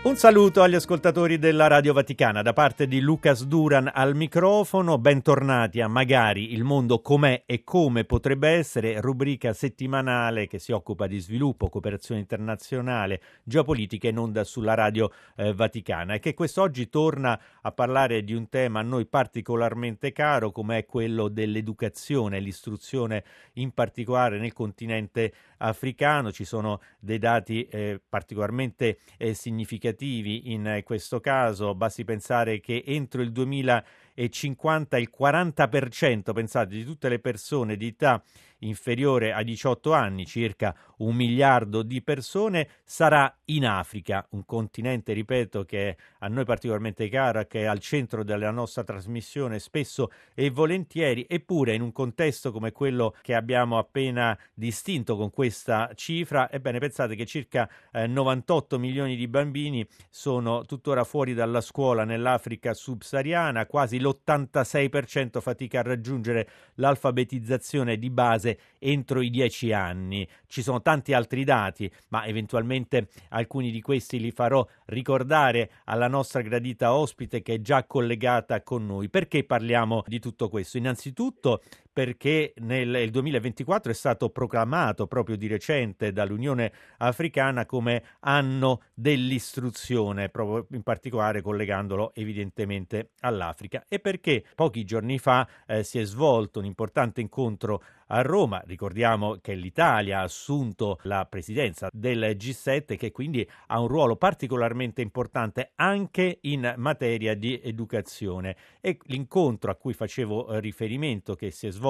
Un saluto agli ascoltatori della Radio Vaticana da parte di Lucas Duran al microfono. Bentornati a Magari il mondo com'è e come potrebbe essere, rubrica settimanale che si occupa di sviluppo, cooperazione internazionale, geopolitica in onda sulla Radio eh, Vaticana e che quest'oggi torna a parlare di un tema a noi particolarmente caro come è quello dell'educazione, l'istruzione in particolare nel continente africano. Ci sono dei dati eh, particolarmente eh, significativi in questo caso, basti pensare che entro il 2050 il 40%, pensate, di tutte le persone di età inferiore ai 18 anni, circa un miliardo di persone, sarà in Africa, un continente, ripeto, che è a noi particolarmente caro, che è al centro della nostra trasmissione spesso e volentieri, eppure in un contesto come quello che abbiamo appena distinto con questa cifra, ebbene pensate che circa eh, 98 milioni di bambini sono tuttora fuori dalla scuola nell'Africa subsahariana, quasi l'86% fatica a raggiungere l'alfabetizzazione di base entro i dieci anni. Ci sono tanti altri dati, ma eventualmente alcuni di questi li farò ricordare alla nostra gradita ospite che è già collegata con noi. Perché parliamo di tutto questo? Innanzitutto perché nel 2024 è stato proclamato proprio di recente dall'Unione Africana come anno dell'istruzione, proprio in particolare collegandolo evidentemente all'Africa e perché pochi giorni fa eh, si è svolto un importante incontro a Roma. Ricordiamo che l'Italia ha assunto la presidenza del G7 che quindi ha un ruolo particolarmente importante anche in materia di educazione e l'incontro a cui facevo eh, riferimento che si è svolto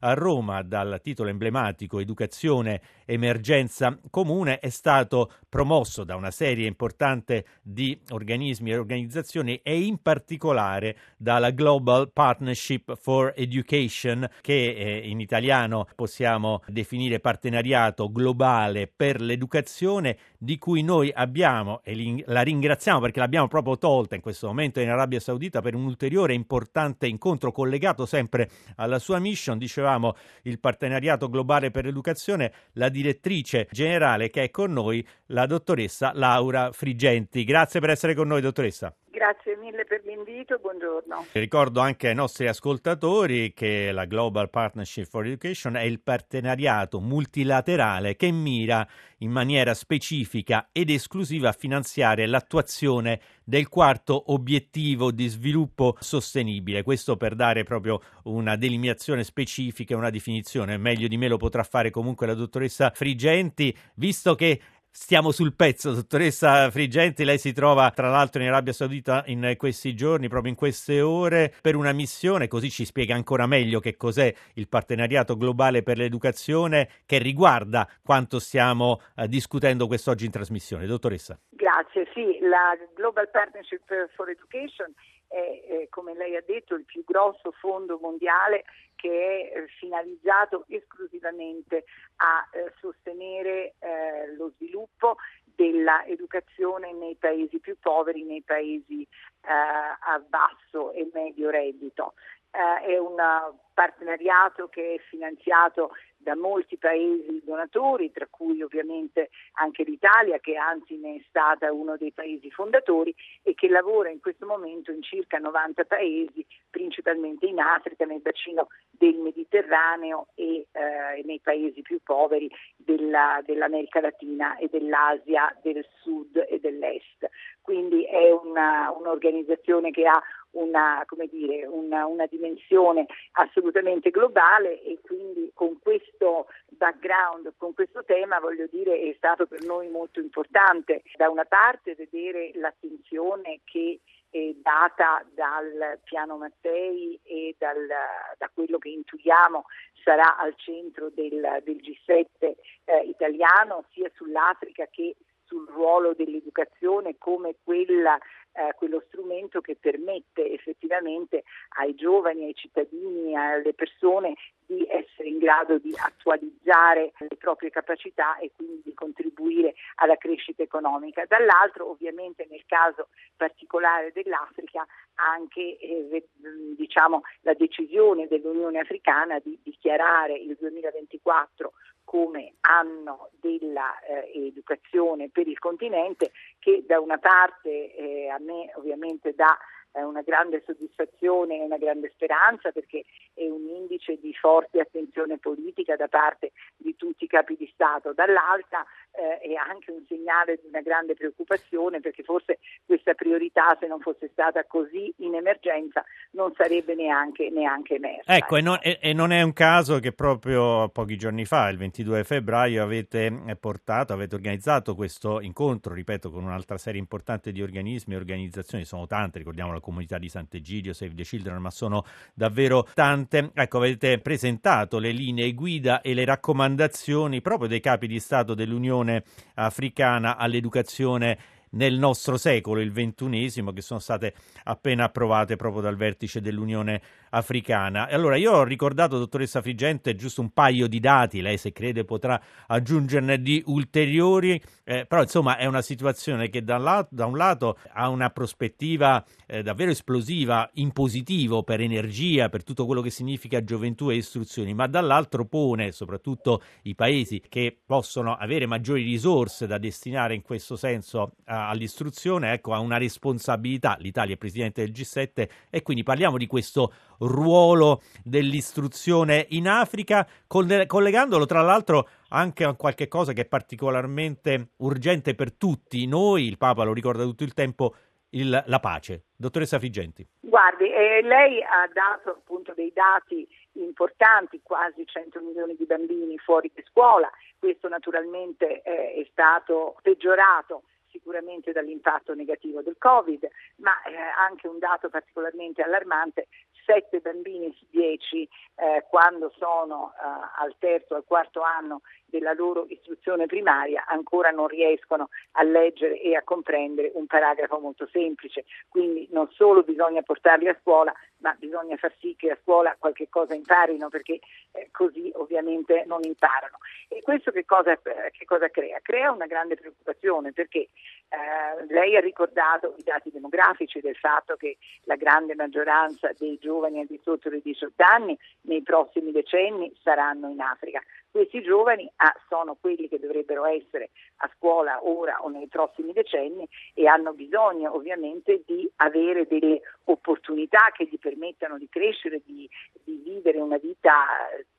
a Roma dal titolo emblematico Educazione emergenza comune è stato promosso da una serie importante di organismi e organizzazioni e in particolare dalla Global Partnership for Education che eh, in italiano possiamo definire partenariato globale per l'educazione di cui noi abbiamo e la ringraziamo perché l'abbiamo proprio tolta in questo momento in Arabia Saudita per un ulteriore importante incontro collegato sempre alla sua mission, dicevamo il partenariato globale per l'educazione, la direttrice generale che è con noi, la dottoressa Laura Frigenti. Grazie per essere con noi, dottoressa. Grazie mille per l'invito, buongiorno. Ricordo anche ai nostri ascoltatori che la Global Partnership for Education è il partenariato multilaterale che mira in maniera specifica ed esclusiva a finanziare l'attuazione del quarto obiettivo di sviluppo sostenibile. Questo per dare proprio una delimitazione specifica e una definizione. Meglio di me lo potrà fare comunque la dottoressa Frigenti, visto che Stiamo sul pezzo, dottoressa Frigenti, lei si trova tra l'altro in Arabia Saudita in questi giorni, proprio in queste ore, per una missione, così ci spiega ancora meglio che cos'è il partenariato globale per l'educazione che riguarda quanto stiamo eh, discutendo quest'oggi in trasmissione. Dottoressa. Grazie, sì, la Global Partnership for Education è, eh, come lei ha detto, il più grosso fondo mondiale che è eh, finalizzato esclusivamente a eh, sostenere eh, lo sviluppo dell'educazione nei paesi più poveri, nei paesi eh, a basso e medio reddito. È un partenariato che è finanziato da molti paesi donatori, tra cui ovviamente anche l'Italia, che anzi ne è stata uno dei paesi fondatori e che lavora in questo momento in circa 90 paesi, principalmente in Africa, nel bacino del Mediterraneo e eh, nei paesi più poveri della, dell'America Latina e dell'Asia del Sud e dell'Est. Quindi è una, un'organizzazione che ha una, dire, una, una, dimensione assolutamente globale e quindi con questo background, con questo tema, voglio dire, è stato per noi molto importante da una parte vedere l'attenzione che è data dal piano Mattei e dal, da quello che intuiamo sarà al centro del, del G7 eh, italiano, sia sull'Africa che sul ruolo dell'educazione come quella eh, quello strumento che permette effettivamente ai giovani, ai cittadini, alle persone di essere in grado di attualizzare le proprie capacità e quindi di contribuire alla crescita economica. Dall'altro ovviamente nel caso particolare dell'Africa anche eh, diciamo, la decisione dell'Unione Africana di dichiarare il 2024 come anno dell'educazione eh, per il continente che da una parte eh, a me ovviamente dà eh, una grande soddisfazione e una grande speranza perché è un indice di forte attenzione politica da parte di tutti i capi di Stato, dall'altra eh, è anche un segnale di una grande preoccupazione perché forse questa priorità se non fosse stata così in emergenza non sarebbe neanche, neanche emersa. Ecco, e non, e, e non, è un caso che proprio pochi giorni fa, il 22 febbraio, avete eh, portato, avete organizzato questo incontro, ripeto, con un'altra serie importante di organismi e organizzazioni, sono tante, ricordiamo la comunità di Sant'Egidio, Save the Children, ma sono davvero tante. Ecco, avete presentato le linee guida e le raccomandazioni proprio dei capi di Stato dell'Unione Africana all'educazione nel nostro secolo, il ventunesimo, che sono state appena approvate proprio dal vertice dell'Unione Africana. E allora io ho ricordato, dottoressa Frigente, giusto un paio di dati, lei se crede potrà aggiungerne di ulteriori, eh, però insomma è una situazione che da un lato, da un lato ha una prospettiva eh, davvero esplosiva in positivo per energia, per tutto quello che significa gioventù e istruzioni, ma dall'altro pone soprattutto i paesi che possono avere maggiori risorse da destinare in questo senso a all'istruzione, ecco, ha una responsabilità. L'Italia è presidente del G7 e quindi parliamo di questo ruolo dell'istruzione in Africa, collegandolo tra l'altro anche a qualche cosa che è particolarmente urgente per tutti noi, il Papa lo ricorda tutto il tempo, il, la pace. Dottoressa Figenti. Guardi, eh, lei ha dato appunto dei dati importanti, quasi 100 milioni di bambini fuori di scuola, questo naturalmente eh, è stato peggiorato sicuramente dall'impatto negativo del Covid, ma eh, anche un dato particolarmente allarmante, 7 bambini su 10 eh, quando sono eh, al terzo o al quarto anno della loro istruzione primaria ancora non riescono a leggere e a comprendere un paragrafo molto semplice. Quindi non solo bisogna portarli a scuola, ma bisogna far sì che a scuola qualche cosa imparino perché eh, così ovviamente non imparano. E questo che cosa, che cosa crea? Crea una grande preoccupazione perché eh, lei ha ricordato i dati demografici del fatto che la grande maggioranza dei giovani al di sotto dei 18 anni nei prossimi decenni saranno in Africa. Questi giovani ah, sono quelli che dovrebbero essere a scuola ora o nei prossimi decenni e hanno bisogno ovviamente di avere delle opportunità che gli permettano di crescere, di, di vivere una vita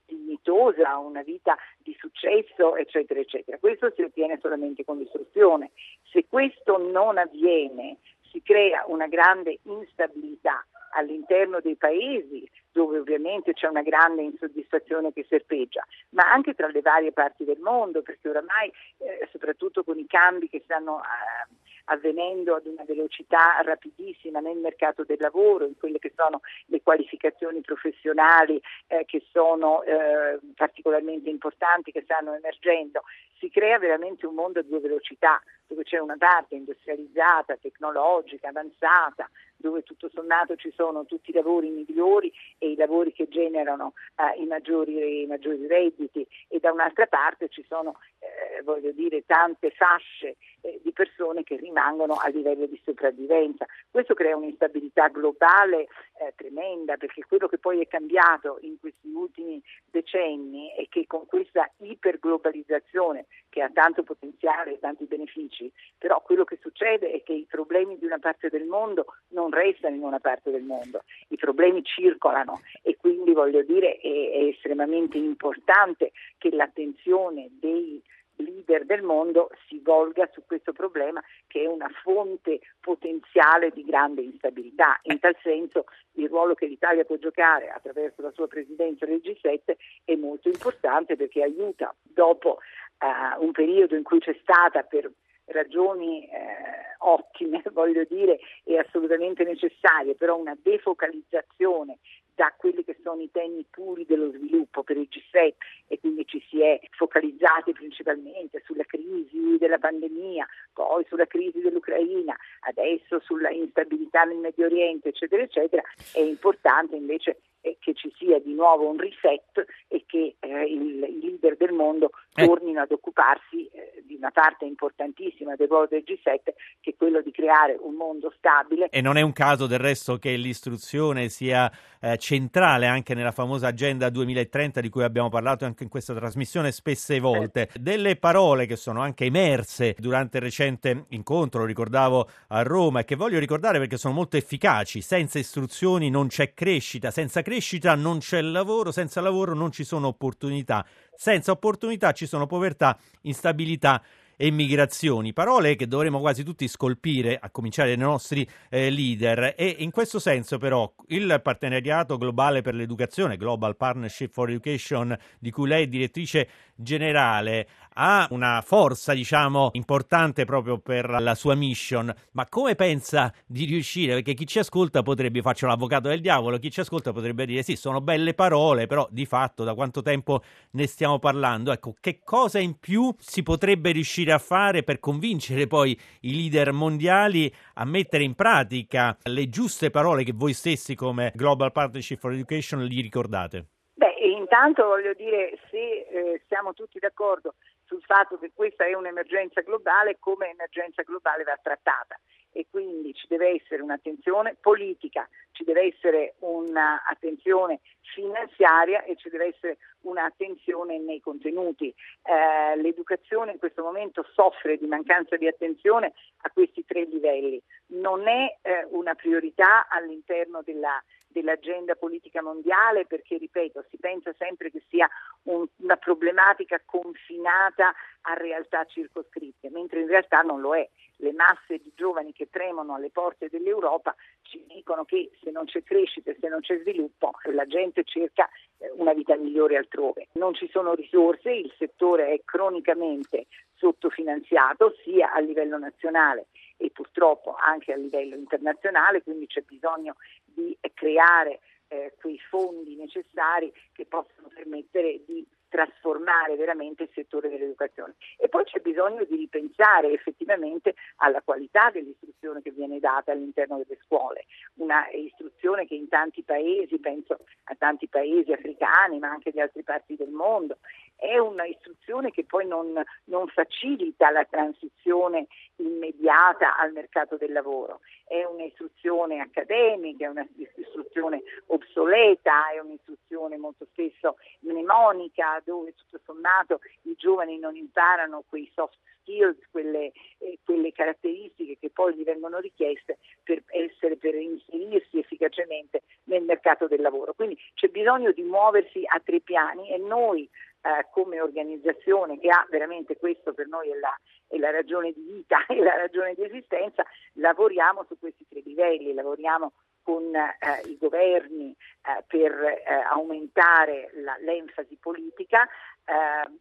dignitosa, una vita di successo, eccetera, eccetera. Questo si ottiene solamente con l'istruzione. Se questo non avviene, si crea una grande instabilità all'interno dei paesi dove ovviamente c'è una grande insoddisfazione che serpeggia, ma anche tra le varie parti del mondo, perché oramai, eh, soprattutto con i cambi che stanno eh, avvenendo ad una velocità rapidissima nel mercato del lavoro, in quelle che sono le qualificazioni professionali eh, che sono eh, particolarmente importanti, che stanno emergendo, si crea veramente un mondo a due velocità, dove c'è una parte industrializzata, tecnologica, avanzata, dove tutto sommato ci sono tutti i lavori migliori e i lavori che generano eh, i, maggiori, i, maggiori, redditi e da un'altra parte ci sono eh, voglio dire, tante fasce eh, di persone che rimangono a livello di sopravvivenza. Questo crea un'instabilità globale eh, tremenda perché quello che poi è cambiato in questi ultimi decenni è che con questa iperglobalizzazione che ha tanto potenziale e tanti benefici, però quello che succede è che i problemi di una parte del mondo non restano in una parte del mondo, i problemi circolano e quindi voglio dire è, è estremamente importante che l'attenzione dei leader del mondo si volga su questo problema che è una fonte potenziale di grande instabilità. In tal senso il ruolo che l'Italia può giocare attraverso la sua presidenza del G7 è molto importante perché aiuta dopo uh, un periodo in cui c'è stata per ragioni eh, ottime, voglio dire, e assolutamente necessarie, però una defocalizzazione da quelli che sono i temi puri dello sviluppo per il G7 e quindi ci si è focalizzati principalmente sulla crisi della pandemia, poi sulla crisi dell'Ucraina, adesso sulla instabilità nel Medio Oriente, eccetera, eccetera, è importante invece eh, che ci sia di nuovo un reset e che eh, il, i leader del mondo eh. tornino ad occuparsi eh, di una parte importantissima del ruolo del G7 che è quello di creare un mondo stabile. E non è un caso del resto che l'istruzione sia eh, centrale anche nella famosa agenda 2030 di cui abbiamo parlato anche in questa trasmissione spesse volte. Delle parole che sono anche emerse durante il recente incontro, lo ricordavo a Roma e che voglio ricordare perché sono molto efficaci. Senza istruzioni non c'è crescita, senza crescita non c'è lavoro, senza lavoro non ci sono opportunità, senza opportunità ci sono povertà, instabilità e migrazioni, parole che dovremmo quasi tutti scolpire, a cominciare dai nostri eh, leader. E in questo senso, però, il partenariato globale per l'educazione, Global Partnership for Education, di cui lei è direttrice generale, ha una forza, diciamo, importante proprio per la sua mission. Ma come pensa di riuscire? Perché chi ci ascolta potrebbe, faccio l'avvocato del diavolo, chi ci ascolta potrebbe dire sì, sono belle parole, però di fatto da quanto tempo ne stiamo parlando? Ecco, che cosa in più si potrebbe riuscire a fare per convincere poi i leader mondiali a mettere in pratica le giuste parole che voi stessi come Global Partnership for Education gli ricordate? Beh, intanto voglio dire, se eh, siamo tutti d'accordo sul fatto che questa è un'emergenza globale, come emergenza globale va trattata e quindi ci deve essere un'attenzione politica, ci deve essere un'attenzione finanziaria e ci deve essere un'attenzione nei contenuti. Eh, l'educazione in questo momento soffre di mancanza di attenzione a questi tre livelli. Non è eh, una priorità all'interno della, dell'agenda politica mondiale perché, ripeto, si pensa sempre che sia un, una problematica confinata a realtà circoscritte, mentre in realtà non lo è. Le masse di giovani che tremono alle porte dell'Europa ci dicono che se non c'è crescita e se non c'è sviluppo la gente cerca eh, una vita migliore altrove. Non ci sono risorse, il settore è cronicamente sottofinanziato sia a livello nazionale e purtroppo anche a livello internazionale, quindi c'è bisogno di creare eh, quei fondi necessari che possano permettere di trasformare veramente il settore dell'educazione. E poi c'è bisogno di ripensare effettivamente alla qualità dell'istruzione che viene data all'interno delle scuole, una istruzione che in tanti paesi, penso a tanti paesi africani ma anche di altre parti del mondo, è una istruzione che poi non, non facilita la transizione immediata al mercato del lavoro, è un'istruzione accademica, è un'istruzione obsoleta, è un'istruzione molto spesso mnemonica dove tutto sommato i giovani non imparano quei soft skills, quelle, eh, quelle caratteristiche che poi gli vengono richieste per, essere, per inserirsi efficacemente nel mercato del lavoro. Quindi c'è bisogno di muoversi a tre piani e noi eh, come organizzazione che ha veramente questo per noi è la, è la ragione di vita e la ragione di esistenza, lavoriamo su questi tre livelli, lavoriamo con eh, i governi eh, per eh, aumentare la, l'enfasi politica, eh,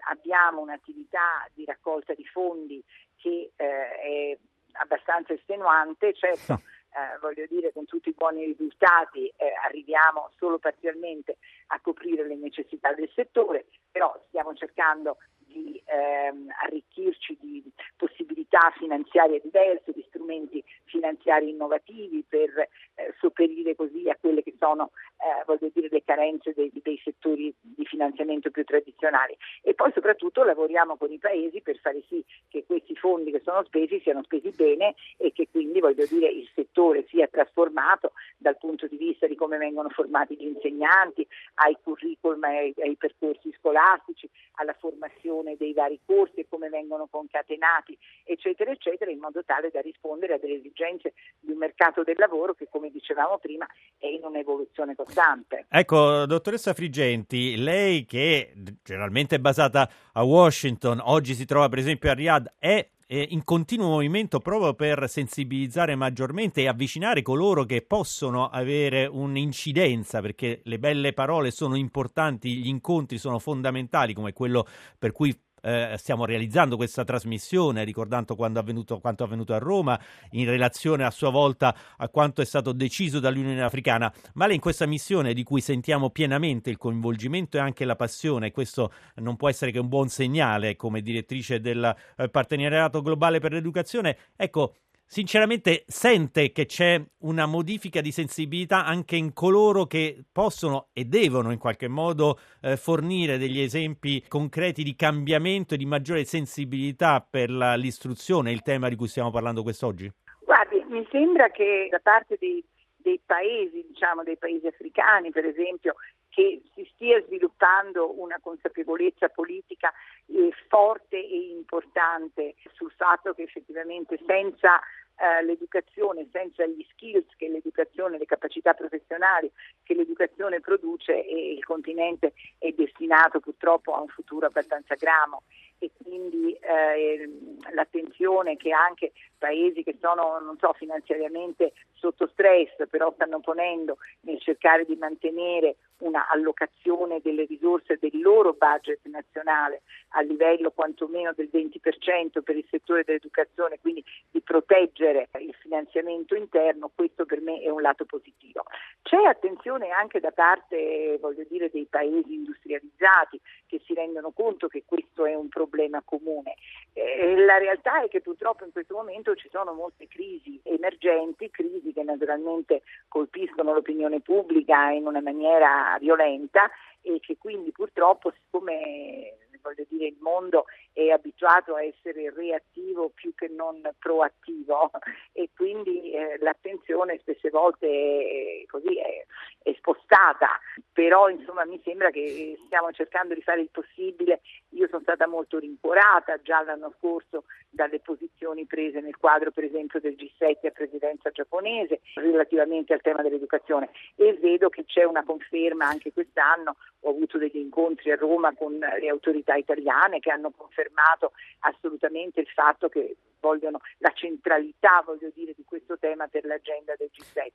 abbiamo un'attività di raccolta di fondi che eh, è abbastanza estenuante, certo eh, voglio dire con tutti i buoni risultati arriviamo solo parzialmente a coprire le necessità del settore, però stiamo cercando di ehm, arricchirci di possibilità finanziarie diverse, di strumenti finanziari innovativi per eh, sopperire così a quelle che sono eh, dire, le carenze dei, dei, settori di finanziamento più tradizionali. E poi soprattutto lavoriamo con i paesi per fare sì che questi fondi che sono spesi siano spesi bene e che quindi dire, il settore sia trasformato dal punto di vista di come vengono formati gli insegnanti, ai curriculum, ai, ai percorsi scolastici, alla formazione dei vari corsi e come vengono concatenati, eccetera, eccetera, in modo tale da rispondere a delle esigenze di un mercato del lavoro che, come dicevamo prima, è in un'evoluzione costante. Ecco, dottoressa Frigenti, lei che generalmente è basata a Washington, oggi si trova per esempio a Riyadh, è in continuo movimento proprio per sensibilizzare maggiormente e avvicinare coloro che possono avere un'incidenza, perché le belle parole sono importanti, gli incontri sono fondamentali, come quello per cui eh, stiamo realizzando questa trasmissione, ricordando avvenuto, quanto avvenuto a Roma, in relazione a sua volta a quanto è stato deciso dall'Unione Africana. Ma lei in questa missione di cui sentiamo pienamente il coinvolgimento e anche la passione, questo non può essere che un buon segnale come direttrice del eh, partenariato globale per l'educazione, ecco, sinceramente sente che c'è una modifica di sensibilità anche in coloro che possono e devono in qualche modo eh, fornire degli esempi concreti di cambiamento e di maggiore sensibilità per la, l'istruzione, il tema di cui stiamo parlando quest'oggi? Guardi, mi sembra che da parte dei, dei paesi, diciamo dei paesi africani per esempio, che si stia sviluppando una consapevolezza politica eh, forte e importante sul fatto che effettivamente senza eh, l'educazione, senza gli skills che l'educazione, le capacità professionali che l'educazione produce e il continente è destinato purtroppo a un futuro abbastanza gramo e quindi eh, l'attenzione che anche paesi che sono so, finanziariamente sotto stress però stanno ponendo nel cercare di mantenere una allocazione delle risorse del loro budget nazionale a livello quantomeno del 20% per il settore dell'educazione, quindi di proteggere il finanziamento interno, questo per me è un lato positivo. C'è attenzione anche da parte dire, dei paesi industrializzati che si rendono conto che questo è un problema comune. Eh, la realtà è che purtroppo in questo momento ci sono molte crisi emergenti, crisi che naturalmente colpiscono l'opinione pubblica in una maniera violenta e che quindi purtroppo siccome voglio dire, il mondo è abituato a essere reattivo più che non proattivo. E quindi eh, l'attenzione spesse volte è, così, è, è, spostata, però insomma mi sembra che stiamo cercando di fare il possibile. Io sono stata molto rincuorata già l'anno scorso dalle posizioni prese nel quadro per esempio del G7 a presidenza giapponese relativamente al tema dell'educazione. E vedo che c'è una conferma anche quest'anno, ho avuto degli incontri a Roma con le autorità italiane che hanno confermato assolutamente il fatto che vogliono la centralità voglio dire, di questo tema per l'agenda del G7.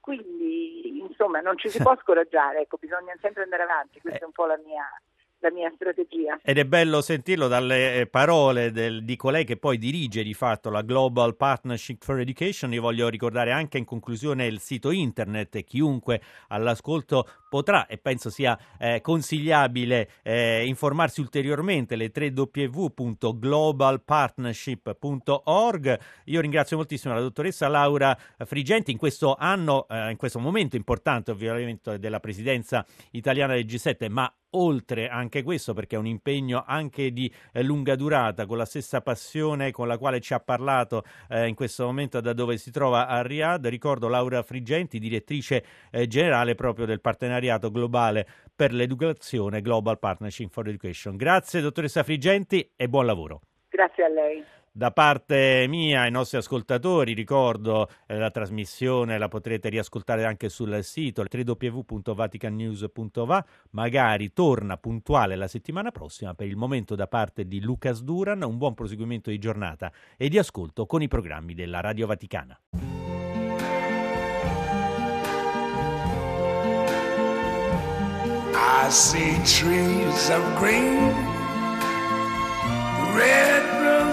Quindi insomma non ci si può scoraggiare, ecco, bisogna sempre andare avanti, questa è un po' la mia la mia strategia. Ed è bello sentirlo dalle eh, parole del, di colei che poi dirige di fatto la Global Partnership for Education. Io voglio ricordare anche in conclusione il sito internet chiunque all'ascolto potrà e penso sia eh, consigliabile eh, informarsi ulteriormente le 3 www.globalpartnership.org. Io ringrazio moltissimo la dottoressa Laura Frigenti in questo anno, eh, in questo momento importante ovviamente della presidenza italiana del G7, ma oltre anche questo perché è un impegno anche di eh, lunga durata con la stessa passione con la quale ci ha parlato eh, in questo momento da dove si trova a Riyadh. Ricordo Laura Frigenti direttrice eh, generale proprio del partenariato globale per l'educazione Global Partnership for Education. Grazie dottoressa Frigenti e buon lavoro. Grazie a lei da parte mia, ai nostri ascoltatori, ricordo eh, la trasmissione la potrete riascoltare anche sul sito www.vaticannews.va. Magari torna puntuale la settimana prossima. Per il momento, da parte di Lucas Duran, un buon proseguimento di giornata e di ascolto con i programmi della Radio Vaticana. I see trees of green, red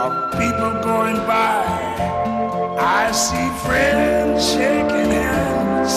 of people going by. I see friends shaking hands,